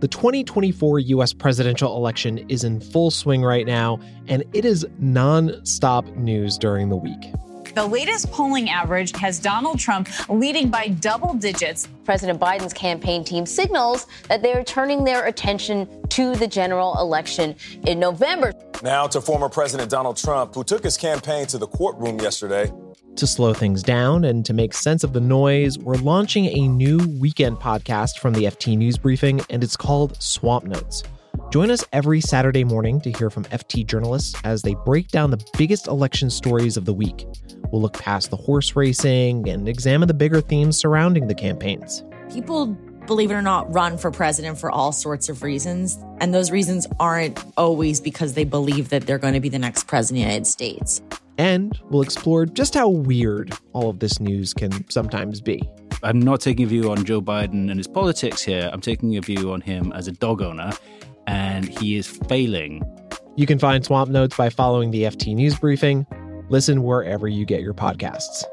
The 2024 US presidential election is in full swing right now, and it is non stop news during the week. The latest polling average has Donald Trump leading by double digits. President Biden's campaign team signals that they are turning their attention to the general election in November. Now to former President Donald Trump, who took his campaign to the courtroom yesterday. To slow things down and to make sense of the noise, we're launching a new weekend podcast from the FT News Briefing, and it's called Swamp Notes. Join us every Saturday morning to hear from FT journalists as they break down the biggest election stories of the week. We'll look past the horse racing and examine the bigger themes surrounding the campaigns. People, believe it or not, run for president for all sorts of reasons. And those reasons aren't always because they believe that they're going to be the next president of the United States. And we'll explore just how weird all of this news can sometimes be. I'm not taking a view on Joe Biden and his politics here. I'm taking a view on him as a dog owner, and he is failing. You can find Swamp Notes by following the FT News Briefing. Listen wherever you get your podcasts.